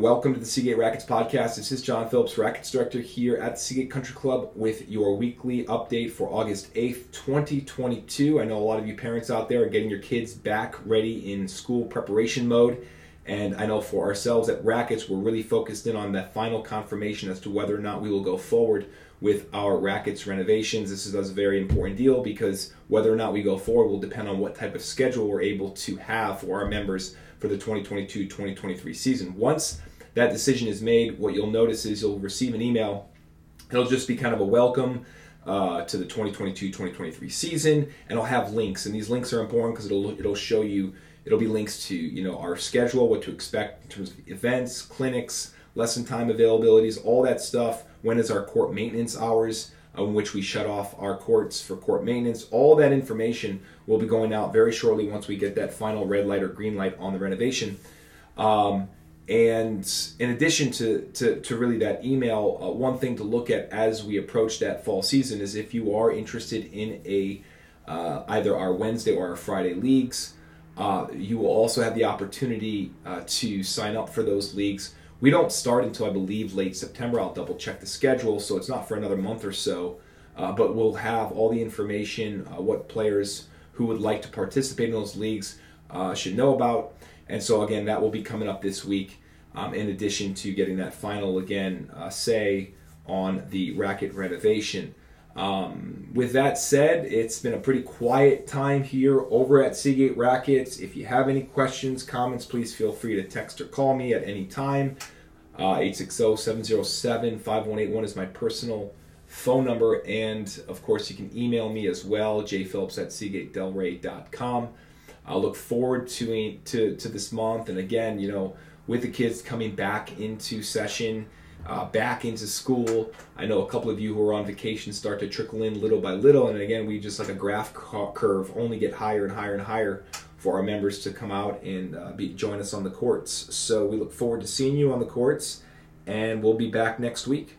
Welcome to the Seagate Rackets podcast. This is John Phillips, Rackets Director here at Seagate Country Club with your weekly update for August 8th, 2022. I know a lot of you parents out there are getting your kids back ready in school preparation mode. And I know for ourselves at Rackets, we're really focused in on that final confirmation as to whether or not we will go forward with our Rackets renovations. This is a very important deal because whether or not we go forward will depend on what type of schedule we're able to have for our members for the 2022 2023 season. Once that decision is made, what you'll notice is you'll receive an email. It'll just be kind of a welcome uh, to the 2022-2023 season, and I'll have links. And these links are important because it'll it'll show you. It'll be links to you know our schedule, what to expect in terms of events, clinics, lesson time availabilities, all that stuff. When is our court maintenance hours? In which we shut off our courts for court maintenance. All that information will be going out very shortly once we get that final red light or green light on the renovation. Um, and in addition to, to, to really that email, uh, one thing to look at as we approach that fall season is if you are interested in a uh, either our Wednesday or our Friday leagues, uh, you will also have the opportunity uh, to sign up for those leagues. We don't start until I believe late September. I'll double check the schedule, so it's not for another month or so. Uh, but we'll have all the information, uh, what players who would like to participate in those leagues should know about. And so, again, that will be coming up this week um, in addition to getting that final again uh, say on the racket renovation. Um, with that said, it's been a pretty quiet time here over at Seagate Rackets. If you have any questions, comments, please feel free to text or call me at any time. Uh, 860-707-5181 is my personal phone number, and of course you can email me as well, jphillips at seagatedelray.com. I look forward to, to to this month, and again, you know, with the kids coming back into session, uh, back into school. I know a couple of you who are on vacation start to trickle in little by little, and again, we just like a graph curve, only get higher and higher and higher for our members to come out and uh, be, join us on the courts. So we look forward to seeing you on the courts, and we'll be back next week.